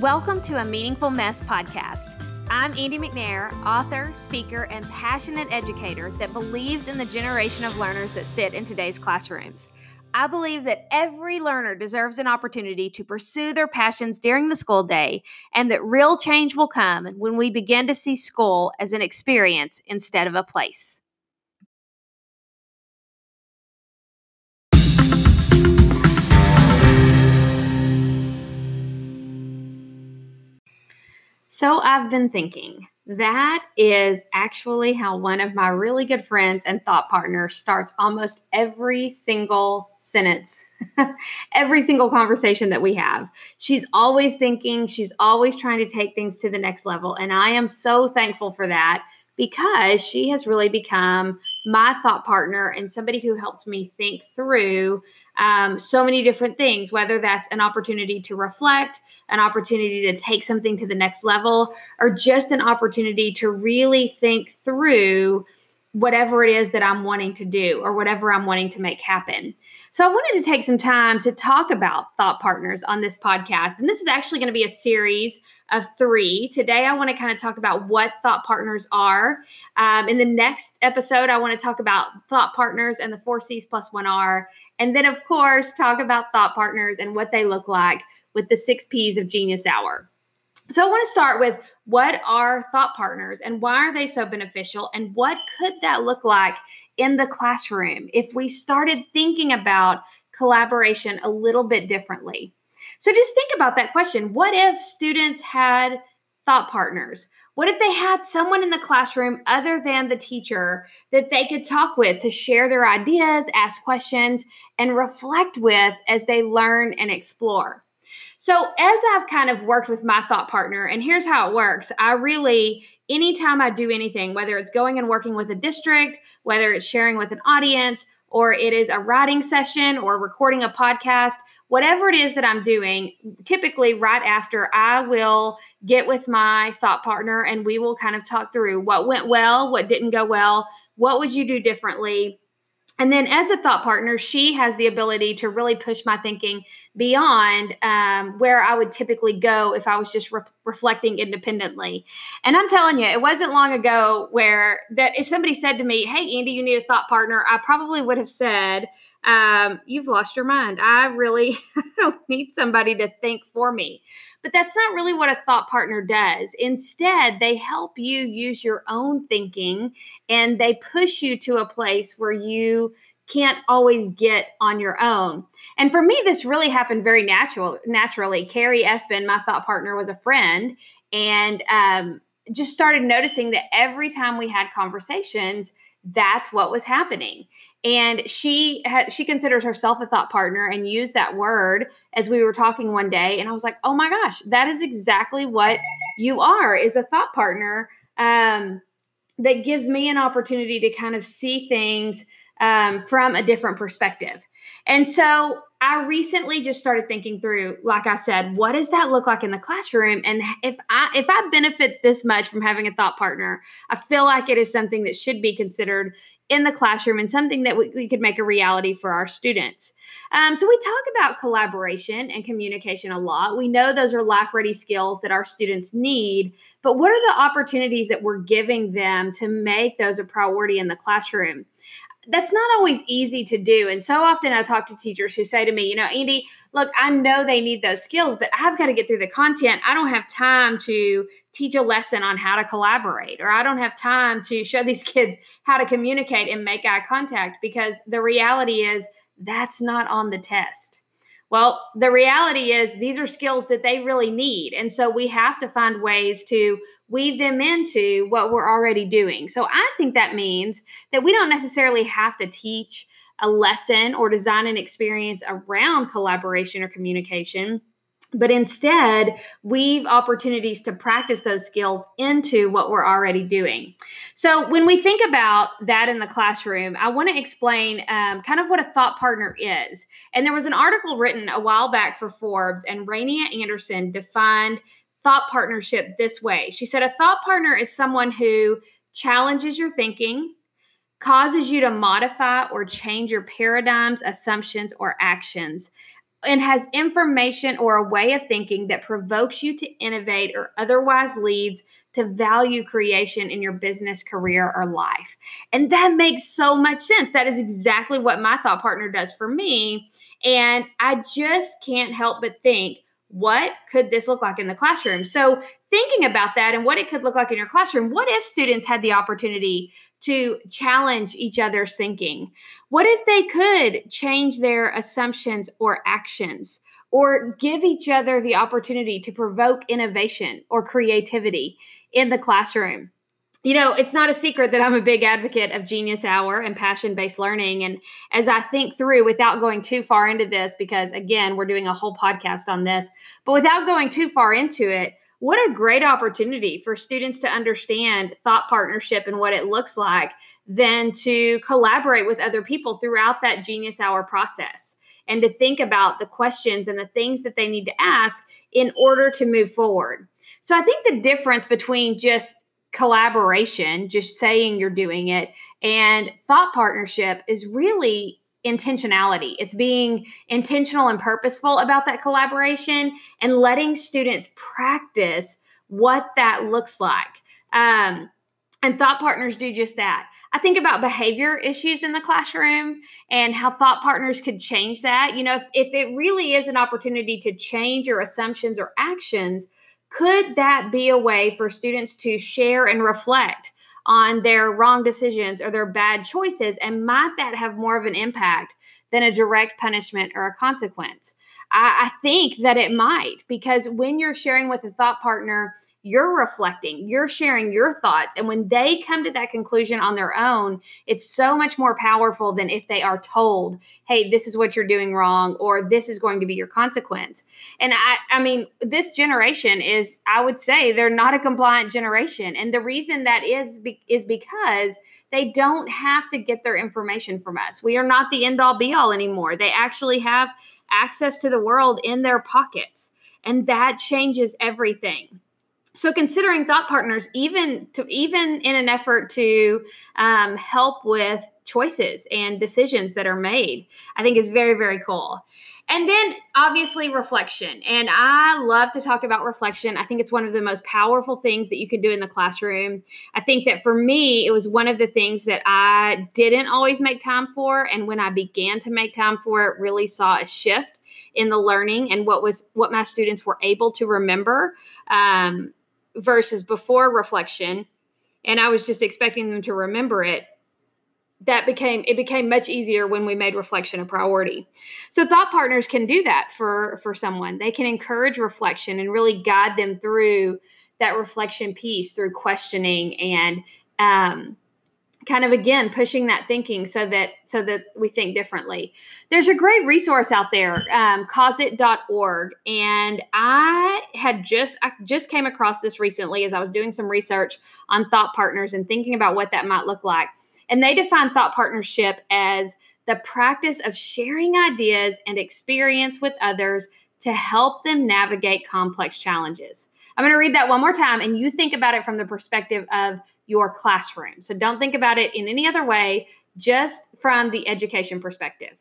Welcome to a Meaningful Mess podcast. I'm Andi McNair, author, speaker, and passionate educator that believes in the generation of learners that sit in today's classrooms. I believe that every learner deserves an opportunity to pursue their passions during the school day, and that real change will come when we begin to see school as an experience instead of a place. So I've been thinking. That is actually how one of my really good friends and thought partners starts almost every single sentence, every single conversation that we have. She's always thinking, she's always trying to take things to the next level. And I am so thankful for that because she has really become my thought partner and somebody who helps me think through um, so many different things, whether that's an opportunity to reflect, an opportunity to take something to the next level, or just an opportunity to really think through whatever it is that I'm wanting to do or whatever I'm wanting to make happen. So I wanted to take some time to talk about thought partners on this podcast. And this is actually going to be a series of three. Today, I want to kind of talk about what thought partners are. Um, in the next episode, I want to talk about thought partners and the four C's plus one R. And then, of course, talk about thought partners and what they look like with the six P's of Genius Hour. So, I want to start with what are thought partners and why are they so beneficial? And what could that look like in the classroom if we started thinking about collaboration a little bit differently? So, just think about that question. What if students had thought partners? What if they had someone in the classroom other than the teacher that they could talk with to share their ideas, ask questions, and reflect with as they learn and explore? So, as I've kind of worked with my thought partner, and here's how it works I really, anytime I do anything, whether it's going and working with a district, whether it's sharing with an audience, or it is a writing session or recording a podcast, whatever it is that I'm doing, typically right after I will get with my thought partner and we will kind of talk through what went well, what didn't go well, what would you do differently? And then as a thought partner she has the ability to really push my thinking beyond um, where i would typically go if i was just re- reflecting independently. And i'm telling you it wasn't long ago where that if somebody said to me hey andi you need a thought partner i probably would have said um, you've lost your mind i really don't need somebody to think for me but that's not really what a thought partner does. Instead, they help you use your own thinking and they push you to a place where you can't always get on your own. And for me, this really happened very natural. Naturally, Carrie Espin, my thought partner, was a friend, and um, just started noticing that every time we had conversations, that's what was happening and she had she considers herself a thought partner and used that word as we were talking one day and i was like oh my gosh that is exactly what you are is a thought partner um, that gives me an opportunity to kind of see things um, from a different perspective. And so I recently just started thinking through, like I said, what does that look like in the classroom? And if I if I benefit this much from having a thought partner, I feel like it is something that should be considered in the classroom and something that we, we could make a reality for our students. Um, so we talk about collaboration and communication a lot. We know those are life ready skills that our students need, but what are the opportunities that we're giving them to make those a priority in the classroom? That's not always easy to do. And so often I talk to teachers who say to me, you know, Andi, look, I know they need those skills, but I've got to get through the content. I don't have time to teach a lesson on how to collaborate, or I don't have time to show these kids how to communicate and make eye contact because the reality is that's not on the test. Well, the reality is these are skills that they really need. And so we have to find ways to weave them into what we're already doing. So I think that means that we don't necessarily have to teach a lesson or design an experience around collaboration or communication but instead weave opportunities to practice those skills into what we're already doing. So, when we think about that in the classroom, I want to explain um, kind of what a thought partner is. And there was an article written a while back for Forbes, and Rania Anderson defined thought partnership this way. She said, A thought partner is someone who challenges your thinking, causes you to modify or change your paradigms, assumptions, or actions and has information or a way of thinking that provokes you to innovate or otherwise leads to value creation in your business, career, or life. And that makes so much sense. That is exactly what my thought partner does for me. And I just can't help but think, what could this look like in the classroom? So, thinking about that and what it could look like in your classroom, what if students had the opportunity to challenge each other's thinking? What if they could change their assumptions or actions or give each other the opportunity to provoke innovation or creativity in the classroom? You know, it's not a secret that I'm a big advocate of Genius Hour and passion based learning. And as I think through, without going too far into this, because again, we're doing a whole podcast on this, but without going too far into it, what a great opportunity for students to understand thought partnership and what it looks like than to collaborate with other people throughout that genius hour process and to think about the questions and the things that they need to ask in order to move forward. So I think the difference between just collaboration, just saying you're doing it, and thought partnership is really intentionality. It's being intentional and purposeful about that collaboration and letting students practice what that looks like. Um, and thought partners do just that. I think about behavior issues in the classroom and how thought partners could change that. You know, if, if it really is an opportunity to change your assumptions or actions, could that be a way for students to share and reflect on their wrong decisions or their bad choices? And might that have more of an impact than a direct punishment or a consequence? I, I think that it might, because when you're sharing with a thought partner, you're reflecting, you're sharing your thoughts. And when they come to that conclusion on their own, it's so much more powerful than if they are told, hey, this is what you're doing wrong, or this is going to be your consequence. And I, I mean, this generation is, I would say, they're not a compliant generation. And the reason that is, is because they don't have to get their information from us. We are not the end all be all anymore. They actually have access to the world in their pockets. And that changes everything so considering thought partners even to even in an effort to um, help with choices and decisions that are made i think is very very cool. And then obviously reflection. And i love to talk about reflection. I think it's one of the most powerful things that you can do in the classroom. I think that for me it was one of the things that i didn't always make time for. And when i began to make time for it really saw a shift in the learning and what was what my students were able to remember. Um, versus before reflection and I was just expecting them to remember it that became it became much easier when we made reflection a priority. So thought partners can do that for for someone. They can encourage reflection and really guide them through that reflection piece through questioning and um, kind of again pushing that thinking so that so that we think differently. There's a great resource out there um, causeit.org and i had just i just came across this recently as i was doing some research on thought partners and thinking about what that might look like. And they define thought partnership as the practice of sharing ideas and experience with others to help them navigate complex challenges I'm going to read that one more time, and you think about it from the perspective of your classroom. So don't think about it in any other way, just from the education perspective.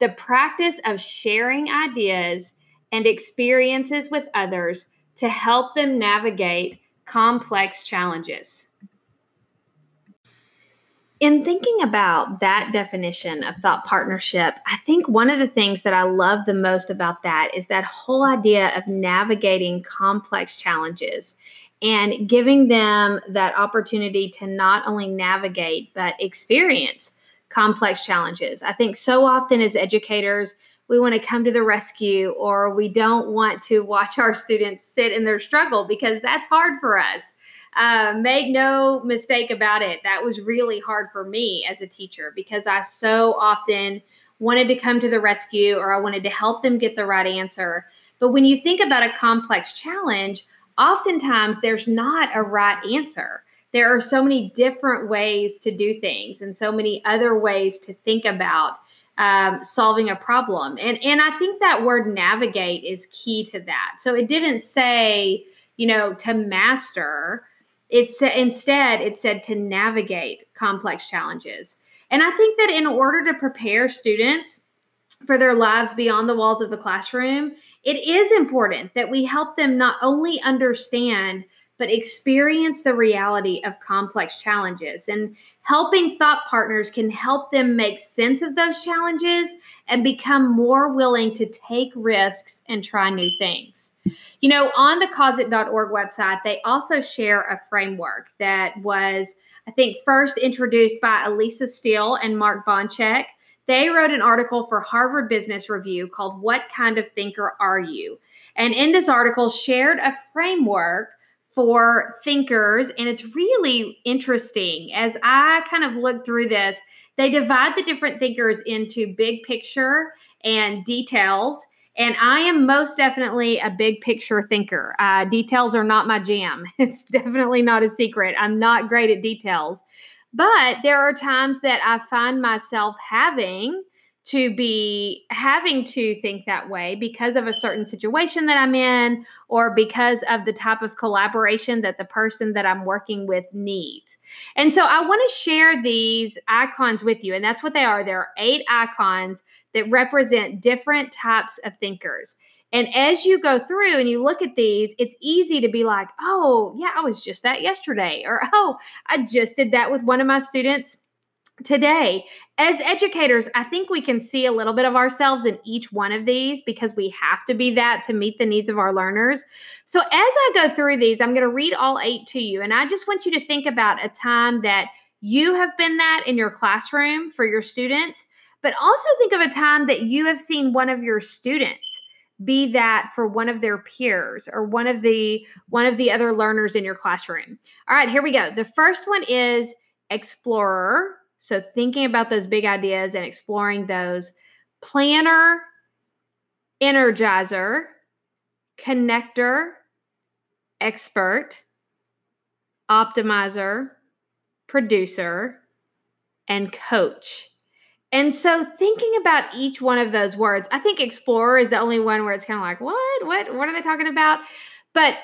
The practice of sharing ideas and experiences with others to help them navigate complex challenges in thinking about that definition of thought partnership, I think one of the things that I love the most about that is that whole idea of navigating complex challenges and giving them that opportunity to not only navigate but experience complex challenges. I think so often as educators, we want to come to the rescue or we don't want to watch our students sit in their struggle because that's hard for us. Uh, make no mistake about it. That was really hard for me as a teacher because I so often wanted to come to the rescue or I wanted to help them get the right answer. But when you think about a complex challenge, oftentimes there's not a right answer. There are so many different ways to do things and so many other ways to think about um, solving a problem. And, and I think that word navigate is key to that. So it didn't say, you know, to master it's instead it said to navigate complex challenges. And I think that in order to prepare students for their lives beyond the walls of the classroom, it is important that we help them not only understand but experience the reality of complex challenges. And helping thought partners can help them make sense of those challenges and become more willing to take risks and try new things. You know, on the causeit.org website, they also share a framework that was, I think, first introduced by Elisa Steele and Mark Bonchek. They wrote an article for Harvard Business Review called What Kind of Thinker Are You? And in this article, shared a framework for thinkers. And it's really interesting as I kind of look through this. They divide the different thinkers into big picture and details. And I am most definitely a big picture thinker. Uh, details are not my jam. It's definitely not a secret. I'm not great at details. But there are times that I find myself having to be having to think that way because of a certain situation that I'm in or because of the type of collaboration that the person that I'm working with needs. And so I want to share these icons with you. And that's what they are. There are eight icons that represent different types of thinkers. And as you go through and you look at these, it's easy to be like, oh, yeah, I was just that yesterday. Or, oh, I just did that with one of my students today as educators i think we can see a little bit of ourselves in each one of these because we have to be that to meet the needs of our learners. So as i go through these i'm going to read all eight to you and i just want you to think about a time that you have been that in your classroom for your students but also think of a time that you have seen one of your students be that for one of their peers or one of the one of the other learners in your classroom. All right here we go. The first one is explorer so, thinking about those big ideas and exploring those. Planner, energizer, connector, expert, optimizer, producer, and coach. And so thinking about each one of those words, I think explorer is the only one where it's kind of like, what? What what are they talking about? But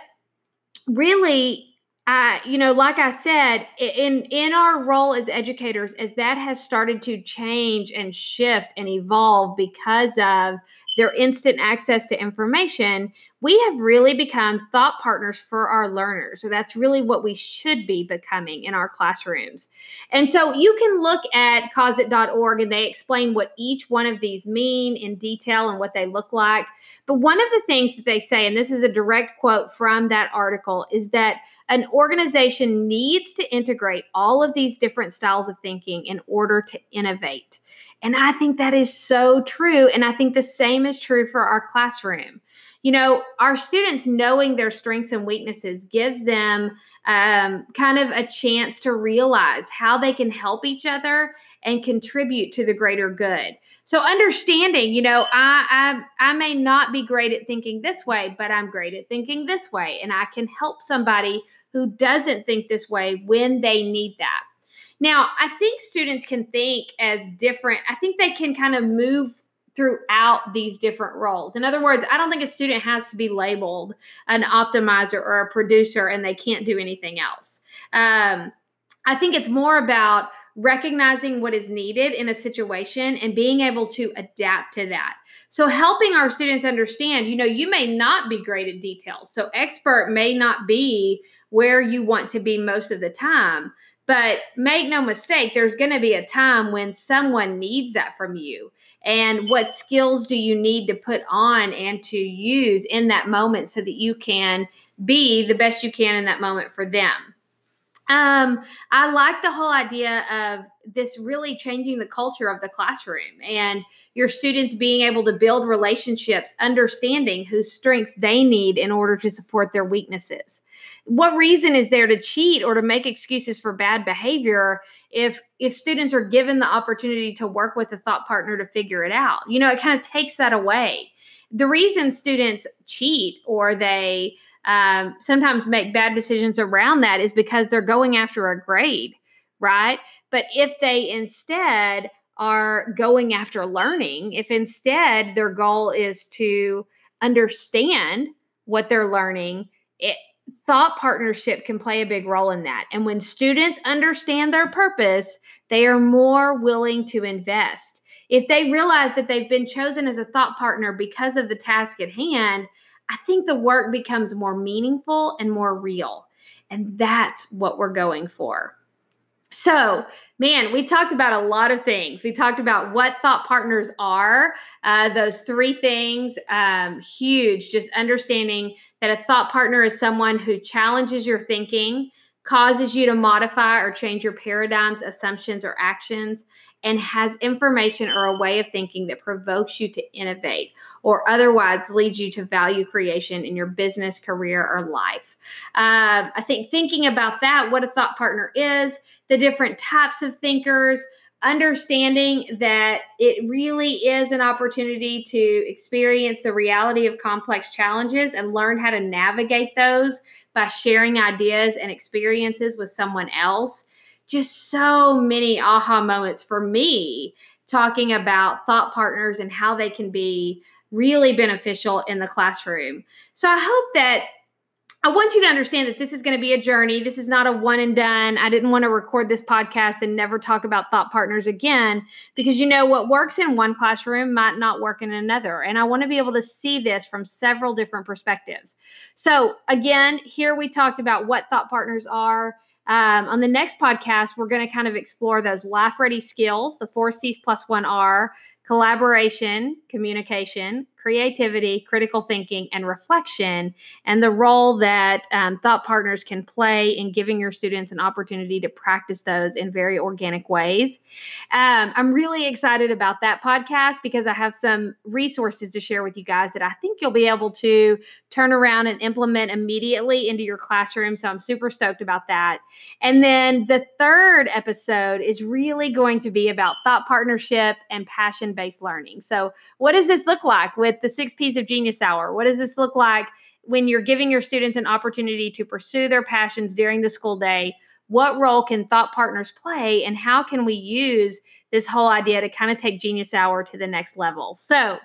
really I, you know, like I said, in in our role as educators, as that has started to change and shift and evolve because of their instant access to information, we have really become thought partners for our learners. So that's really what we should be becoming in our classrooms. And so you can look at causeit.org and they explain what each one of these mean in detail and what they look like. But one of the things that they say, and this is a direct quote from that article, is that an organization needs to integrate all of these different styles of thinking in order to innovate. And I think that is so true. And I think the same is true for our classroom. You know, our students knowing their strengths and weaknesses gives them um, kind of a chance to realize how they can help each other and contribute to the greater good. So understanding, you know, I, I I may not be great at thinking this way, but I'm great at thinking this way, and I can help somebody who doesn't think this way when they need that. Now, I think students can think as different. I think they can kind of move throughout these different roles. In other words, I don't think a student has to be labeled an optimizer or a producer and they can't do anything else. Um, I think it's more about recognizing what is needed in a situation and being able to adapt to that. So, helping our students understand, you know, you may not be great at details. So, expert may not be where you want to be most of the time. But make no mistake, there's going to be a time when someone needs that from you. And what skills do you need to put on and to use in that moment so that you can be the best you can in that moment for them? Um, I like the whole idea of this really changing the culture of the classroom and your students being able to build relationships, understanding whose strengths they need in order to support their weaknesses. What reason is there to cheat or to make excuses for bad behavior if if students are given the opportunity to work with a thought partner to figure it out? You know, it kind of takes that away. The reason students cheat or they um, sometimes make bad decisions around that is because they're going after a grade, right? But if they instead are going after learning, if instead their goal is to understand what they're learning, it, thought partnership can play a big role in that. And when students understand their purpose, they are more willing to invest if they realize that they've been chosen as a thought partner because of the task at hand, I think the work becomes more meaningful and more real. And that's what we're going for. So, man, we talked about a lot of things. We talked about what thought partners are, uh, those three things, um, huge, just understanding that a thought partner is someone who challenges your thinking, causes you to modify or change your paradigms, assumptions, or actions, and has information or a way of thinking that provokes you to innovate or otherwise leads you to value creation in your business, career, or life. Um, I think thinking about that, what a thought partner is, the different types of thinkers, understanding that it really is an opportunity to experience the reality of complex challenges and learn how to navigate those by sharing ideas and experiences with someone else. Just so many aha moments for me talking about thought partners and how they can be really beneficial in the classroom. So I hope that I want you to understand that this is going to be a journey. This is not a one and done. I didn't want to record this podcast and never talk about thought partners again because you know what works in one classroom might not work in another. And I want to be able to see this from several different perspectives. So, again, here we talked about what thought partners are. Um, on the next podcast, we're going to kind of explore those life ready skills, the four C's plus one R collaboration, communication, creativity, critical thinking, and reflection, and the role that um, thought partners can play in giving your students an opportunity to practice those in very organic ways. Um, I'm really excited about that podcast because I have some resources to share with you guys that I think you'll be able to turn around and implement immediately into your classroom. So I'm super stoked about that. And then the third episode is really going to be about thought partnership and passion based learning. So, what does this look like with the six P's of Genius Hour? What does this look like when you're giving your students an opportunity to pursue their passions during the school day? What role can thought partners play, and how can we use this whole idea to kind of take Genius Hour to the next level? So,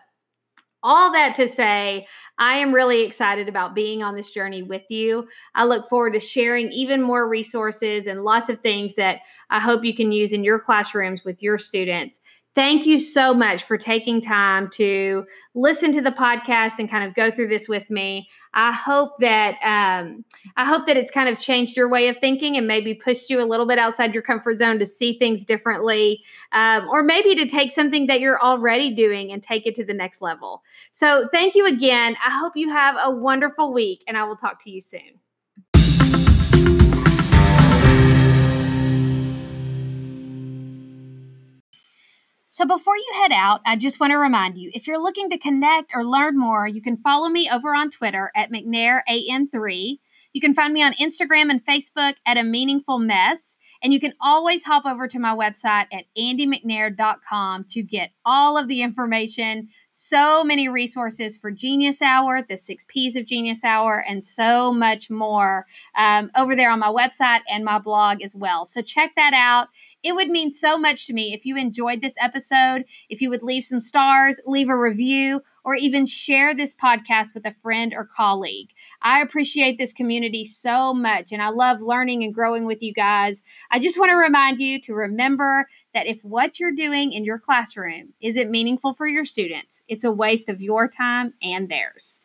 all that to say, I am really excited about being on this journey with you. I look forward to sharing even more resources and lots of things that I hope you can use in your classrooms with your students. Thank you so much for taking time to listen to the podcast and kind of go through this with me. I hope that um, I hope that it's kind of changed your way of thinking and maybe pushed you a little bit outside your comfort zone to see things differently, um, or maybe to take something that you're already doing and take it to the next level. So, thank you again. I hope you have a wonderful week, and I will talk to you soon. So before you head out, I just want to remind you if you're looking to connect or learn more, you can follow me over on Twitter at McNairAN3. You can find me on Instagram and Facebook at A Meaningful Mess. And you can always hop over to my website at andimcnair.com to get all of the information, so many resources for Genius Hour, the six P's of Genius Hour, and so much more um, over there on my website and my blog as well. So check that out. It would mean so much to me if you enjoyed this episode, if you would leave some stars, leave a review, or even share this podcast with a friend or colleague. I appreciate this community so much and I love learning and growing with you guys. I just want to remind you to remember that if what you're doing in your classroom isn't meaningful for your students, it's a waste of your time and theirs.